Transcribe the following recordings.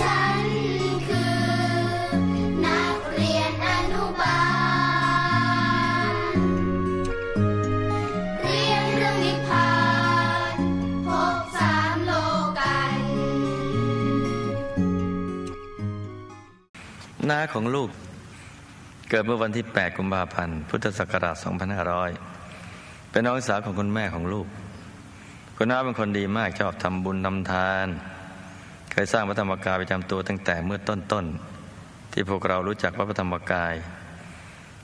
ฉันคือนักเรียนอนุบาล เรียนเรื่องนิพพานพบสามโลกัน น้าของลูกเกิดเมื่อวันที่ 8 กุมภาพันธ์ พุทธศักราช 2500 เป็นน้องสาวของคุณแม่ของลูก คุณน้าเป็นคนดีมากชอบทำบุญทำทาน เคยสร้างพระธรรมกายประจำตัวตั้งแต่เมื่อต้นๆที่พวกเรารู้จักว่าพระธรรมกาย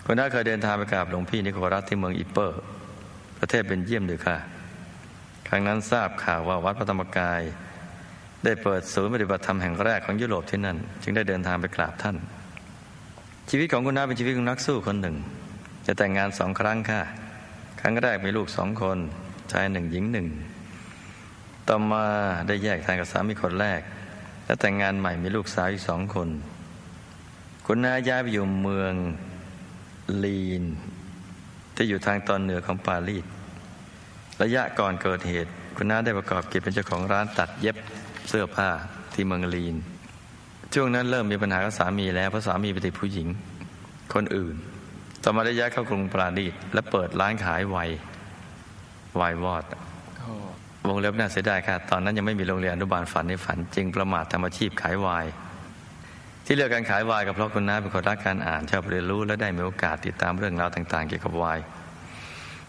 คุณน้าเคยเดินทางไปกราบหลวงพี่นิโครัสที่เมืองอิปเปอร์ ประเทศเป็นเยี่ยมด้วยค่ะ ครั้งนั้นทราบข่าวว่าวัดพระธรรมกาย ได้เปิดศูนย์ปฏิบัติธรรมแห่งแรกของยุโรปที่นั่น จึงได้เดินทางไปกราบท่าน ชีวิตของคุณน้าเป็นชีวิตของนักสู้คนหนึ่ง จะแต่งงานสองครั้งค่ะ ครั้งแรกมีลูกสองคนชายหนึ่งหญิงหนึ่งต่อมาได้แยกทางกับสามีคนแรก และแต่งงานใหม่มีลูกสาวอีกสองคน คุณน้าย้ายไปอยู่เมืองลีน ที่อยู่ทางตอนเหนือของปารีสระยะก่อนเกิดเหตุ คุณน้าได้ประกอบกิจเป็นเจ้าของร้านตัดเย็บเสื้อผ้าที่เมืองลีน ช่วงนั้นเริ่มมีปัญหากับสามีแล้วเพราะสามีเป็นเด็กผู้หญิง คนอื่น ต่อมาได้ย้ายเข้ากรุงปารีสและเปิดร้านขายไวไววอด วงเล็บน่าเสียดายค่ะ ตอนนั้นยังไม่มีโรงเรียนอนุบาลฝันในฝัน จึงประมาททำอาชีพขายวน์ที่เลือกการขายวน์ก็เพราะคุณน้าเป็นคนรักการอ่านชอบเรียนรู้และได้มีโอกาสติดตามเรื่องราวต่าง ๆ เกี่ยวกับวน์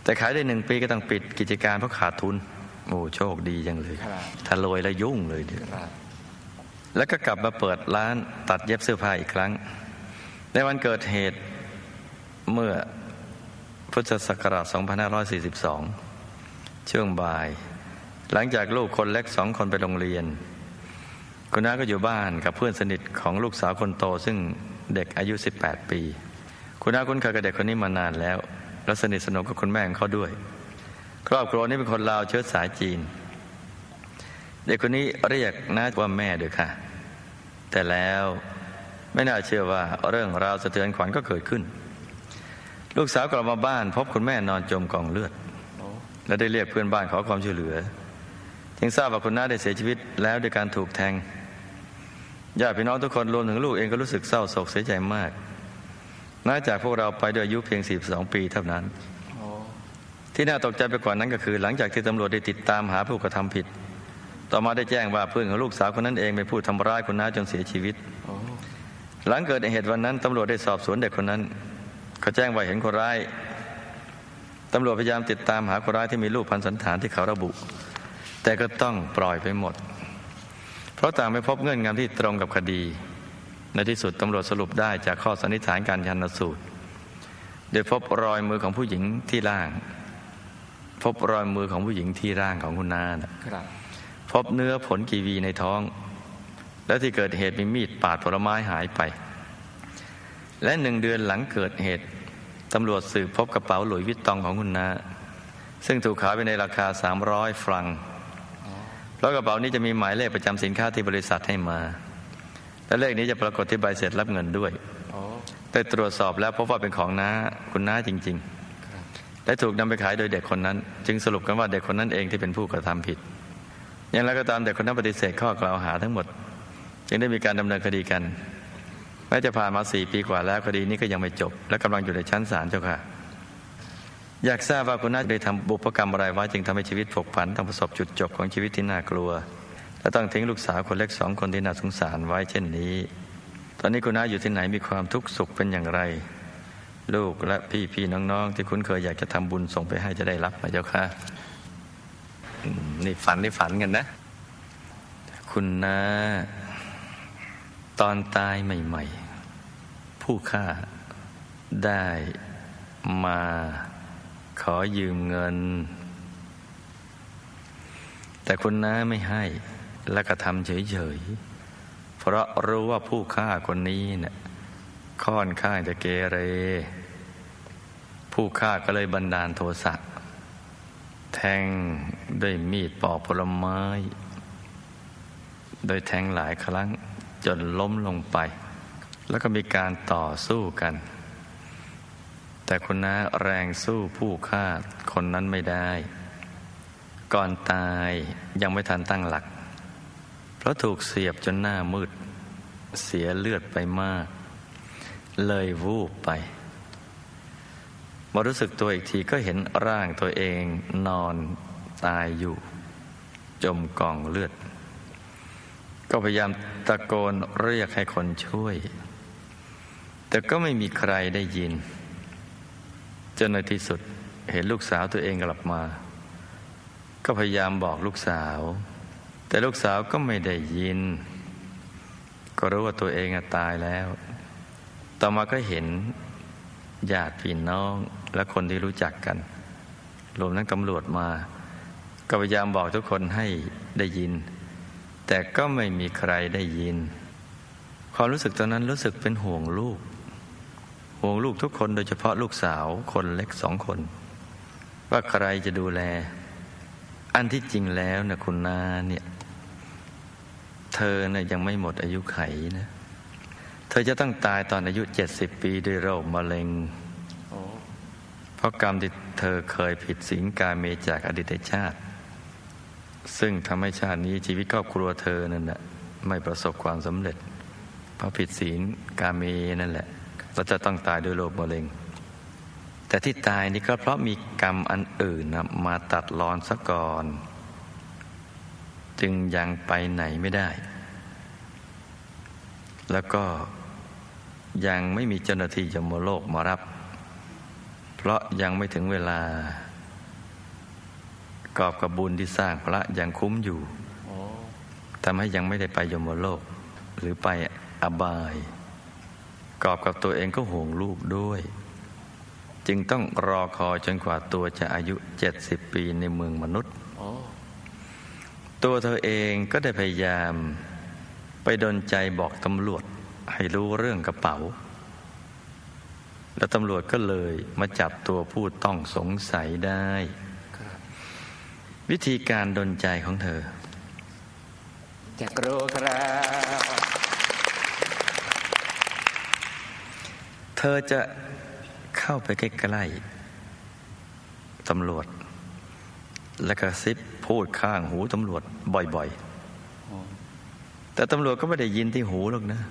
แต่ขายได้หนึ่งปีก็ต้องปิดกิจการเพราะขาดทุน โอ้โชคดีจังเลยถ้ารวยแล้วยุ่งเลยเดียวแล้วก็กลับมาเปิดร้านตัดเย็บเสื้อผ้าอีกครั้ง ในวันเกิดเหตุเมื่อพุทธศักราช 2542 ช่วงบ่าย หลังจากลูกคนเล็กสองคนไปโรงเรียน คุณน้าก็อยู่บ้านกับเพื่อนสนิทของลูกสาวคนโต ซึ่งเด็กอายุ 18 ปี คุณน้าคุ้นเคยกับเด็กคนนี้มานานแล้ว และสนิทสนมกับคุณแม่ของเขาด้วย ครอบครัวนี้เป็นคนลาวเชื้อสายจีน เด็กคนนี้เรียกน้าว่าแม่ด้วยค่ะ แต่แล้วไม่น่าเชื่อว่าเรื่องราวสะเทือนขวัญก็เกิดขึ้น ลูกสาวกลับมาบ้าน พบคุณแม่นอนจมกองเลือด และได้เรียกเพื่อนบ้านขอความช่วยเหลือ จึงทราบว่าคุณน้าได้เสียชีวิตแล้วด้วยการถูกแทงญาติพี่น้องทุกคนรวมถึงลูกเองก็รู้สึกเศร้าโศกเสียใจมากน้าจากพวกเราไปด้วยอายุเพียง 42 ปีเท่านั้น ที่น่าตกใจไปกว่านั้นก็คือ หลังจากที่ตำรวจได้ติดตามหาผู้กระทำผิด ต่อมาได้แจ้งว่าเพื่อนของลูกสาวคนนั้นเองเป็นผู้ทำร้ายคุณน้าจนเสียชีวิต หลังเกิดเหตุวันนั้นตำรวจได้สอบสวนเด็กคนนั้นเขาแจ้งว่าเห็นคนร้ายตำรวจพยายามติดตามหาคนร้ายที่มีรูปพันสันฐานที่เขาระบุ แต่ก็ต้องปล่อยไปหมด เพราะต่างไม่พบเงื่อนงำที่ตรงกับคดี ในที่สุดตำรวจสรุปได้จากข้อสันนิษฐานการชันสูตร โดยพบรอยมือของผู้หญิงที่ร่าง พบรอยมือของผู้หญิงที่ร่างของคุณนานะครับพบเนื้อผลกีวีในท้อง และที่เกิดเหตุมีมีดปาดผลไม้หายไป และหนึ่งเดือนหลังเกิดเหตุตำรวจสืบพบกระเป๋าหลุยส์วิตตองของคุณนาซึ่งถูกขายไปในราคา 300 ฟรัง เพราะกระเป๋านี้จะมีหมายเลขประจำสินค้าที่บริษัทให้มา และเลขนี้จะปรากฏที่ใบเสร็จรับเงินด้วยได้ตรวจสอบแล้วพบว่าเป็นของน้าคุณน้าจริงๆและถูกนำไปขายโดยเด็กคนนั้น จึงสรุปกันว่าเด็กคนนั้นเองที่เป็นผู้กระทำผิด อย่างไรก็ตามเด็กคนนั้นปฏิเสธข้อกล่าวหาทั้งหมด จึงได้มีการดำเนินคดีกันแม้จะผ่านมาสี่ปีกว่าแล้วคดีนี้ก็ยังไม่จบ และกำลังอยู่ในชั้นศาลเจ้าค่ะ อยากทราบว่าคุณน้าได้ทำบุพกรรมอะไรไว้จึงทำให้ชีวิตผกผันต้องประสบจุดจบของชีวิตที่น่ากลัว และต้องทิ้งลูกสาวคนเล็กสองคนที่น่าสงสารไว้เช่นนี้ ตอนนี้คุณน้าอยู่ที่ไหนมีความทุกข์สุขเป็นอย่างไร ลูกและพี่พี่ๆน้องๆ ที่คุ้นเคยอยากจะทำบุญส่งไปให้จะได้รับไหมเจ้าค่ะอืมนี่ฝันนี่ฝันกันนะ คุณน้าตอนตายใหม่ ๆ ผู้ฆ่าได้มา ขอยืมเงิน แต่คุณน้าไม่ให้และก็ทำเฉยๆ เพราะรู้ว่าผู้ฆ่าคนนี้เนี่ยค่อนข้างจะเกเร ผู้ฆ่าก็เลยบันดาลโทสะแทงด้วยมีดปอกผลไม้ โดยแทงหลายครั้งจนล้มลงไป แล้วก็มีการต่อสู้กัน แต่คุณน้าแรงสู้ผู้ฆ่าคนนั้นไม่ได้ ก่อนตายยังไม่ทันตั้งหลัก เพราะถูกเสียบจนหน้ามืด เสียเลือดไปมาก เลยวูบไปมารู้สึกตัวอีกทีก็เห็นร่างตัวเองนอนตายอยู่ จมกองเลือด ก็พยายามตะโกนเรียกให้คนช่วย แต่ก็ไม่มีใครได้ยิน จนในที่สุดเห็นลูกสาวตัวเองกลับมา ก็พยายามบอกลูกสาว แต่ลูกสาวก็ไม่ได้ยิน ก็รู้ว่าตัวเองตายแล้ว ต่อมาก็เห็นญาติพี่น้องและคนที่รู้จักกัน รวมทั้งตำรวจมา ก็พยายามบอกทุกคนให้ได้ยิน แต่ก็ไม่มีใครได้ยิน ความรู้สึกตอนนั้นรู้สึกเป็นห่วงลูก ห่วงลูกทุกคนโดยเฉพาะลูกสาวคนเล็กสองคน ว่าใครจะดูแล อันที่จริงแล้วนะคุณนาเนี่ย เธอนะ่ยยังไม่หมดอายุไขนะ เธอจะต้องตายตอนอายุเจ็ดสิบปีด้วยโรคมะเร็งเพราะกรรมที่เธอเคยผิดศีลกาเมจากอดีตชาติ ซึ่งทำให้ชาตินี้ชีวิตครอบครัวเธอนั่นนะไม่ประสบความสำเร็จ เพราะผิดศีลกาเมนั่นแหละ เราจะต้องตายด้วยโรคมะเร็ง แต่ที่ตายนี่ก็เพราะมีกรรมอันอื่นนะมาตัดรอนซะก่อน จึงยังไปไหนไม่ได้ แล้วก็ยังไม่มีเจ้าหน้าที่ยมโลกมารับ เพราะยังไม่ถึงเวลากอบกับบุญที่สร้างพระยังคุ้มอยู่ทำให้ยังไม่ได้ไปยมโลก หรือไปอบาย กอบกับตัวเองก็ห่วงลูกด้วย จึงต้องรอคอยจนกว่าตัวจะอายุเจ็ดสิบปีในเมืองมนุษย์ตัวเธอเองก็ได้พยายาม ไปดนใจบอกตำรวจให้รู้เรื่องกระเป๋า แล้วตำรวจก็เลยมาจับตัวผู้ต้องสงสัยได้ วิธีการดนใจของเธอจักรู้ครับ เธอจะเข้าไปใกล้ๆตำรวจ และกระซิบพูดข้างหูตำรวจบ่อยๆ แต่ตำรวจก็ไม่ได้ยินที่หูหรอกนะ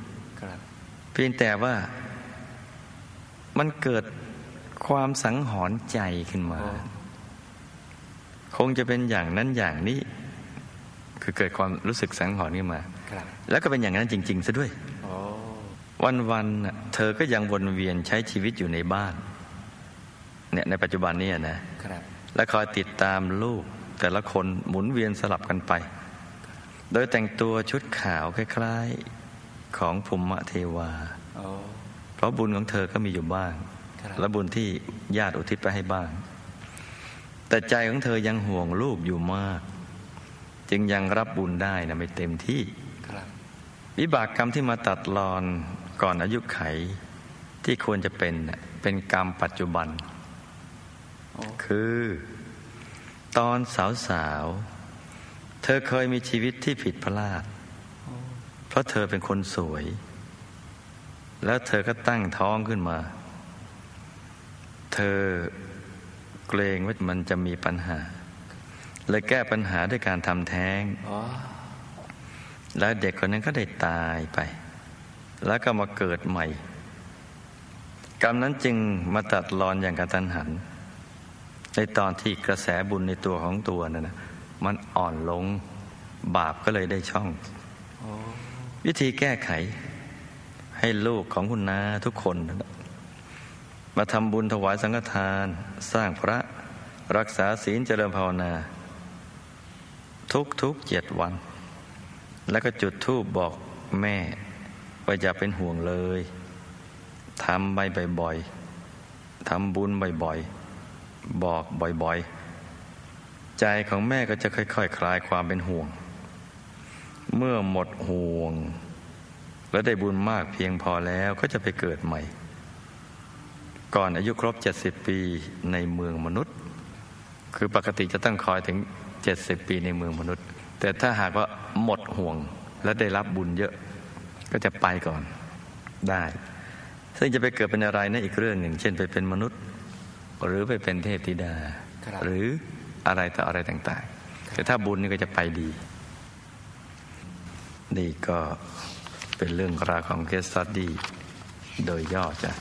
ครับเพียงแต่ว่ามันเกิดความสังหรณ์ใจขึ้นมา คงจะเป็นอย่างนั้นอย่างนี้ คือเกิดความรู้สึกสังหรณ์ขึ้นมาครับแล้วก็เป็นอย่างนั้นจริงๆซะด้วยโอ้ วันๆน่ะเธอก็ยังวนเวียนใช้ชีวิตอยู่ในบ้าน เนี่ยในปัจจุบันนี้นะครับและคอยติดตามลูกแต่ละคนหมุนเวียนสลับกันไป โดยแต่งตัวชุดขาวคล้ายๆของภูมิเทวาโอ้เพราะบุญของเธอก็มีอยู่บ้างครับและบุญที่ญาติอุทิศไปให้บ้าง แต่ใจของเธอยังห่วงลูกอยู่มาก จึงยังรับบุญได้นะไม่เต็มที่ครับวิบากกรรมที่มาตัดรอน ก่อนอายุไขที่ควรจะเป็นน่ะเป็นกรรมปัจจุบันโอ้คือ ตอนสาวๆเธอเคยมีชีวิตที่ผิดพลาด เพราะเธอเป็นคนสวย แล้วเธอก็ตั้งท้องขึ้นมา เธอเกรงว่ามันจะมีปัญหา เลยแก้ปัญหาด้วยการทำแท้งอ๋อแล้วเด็กคนนั้นก็ได้ตายไป แล้วก็มาเกิดใหม่ กรรมนั้นจึงมาตัดรอนอย่างกระตันหัน ในตอนที่กระแสบุญในตัวของตัวนั่นนะมันอ่อนลงบาปก็เลยได้ช่องอวิธีแก้ไข ให้ลูกของคุณนาทุกคนนะมาทำบุญถวายสังฆทาน สร้างพระรักษาศีลเจริญภาวนา ทุกทุกเจ็ดวัน แล้วก็จุดธูปบอกแม่ ว่าอย่าเป็นห่วงเลยทำไปบ่อยๆทำบุญบ่อยๆบอกบ่อยๆ ใจของแม่ก็จะค่อยๆคคลายความเป็นห่วง เมื่อหมดห่วง และได้บุญมากเพียงพอแล้วก็จะไปเกิดใหม่ ก่อนอายุครบ 70 ปีในเมืองมนุษย์ คือปกติจะต้องคอยถึง 70 ปีในเมืองมนุษย์ แต่ถ้าหากว่าหมดห่วงและได้รับบุญเยอะ ก็จะไปก่อนได้ ซึ่งจะไปเกิดเป็นอะไรนะอีกเรื่องหนึ่ง เช่นไปเป็นมนุษย์ หรือไปเป็นเทพธิดาครับหรืออะไรต่ออะไรต่างๆ แต่ถ้าบุญนี่ก็จะไปดี นี่ก็เป็นเรื่องราวของเคสตัดดี้โดยย่อจ้ะ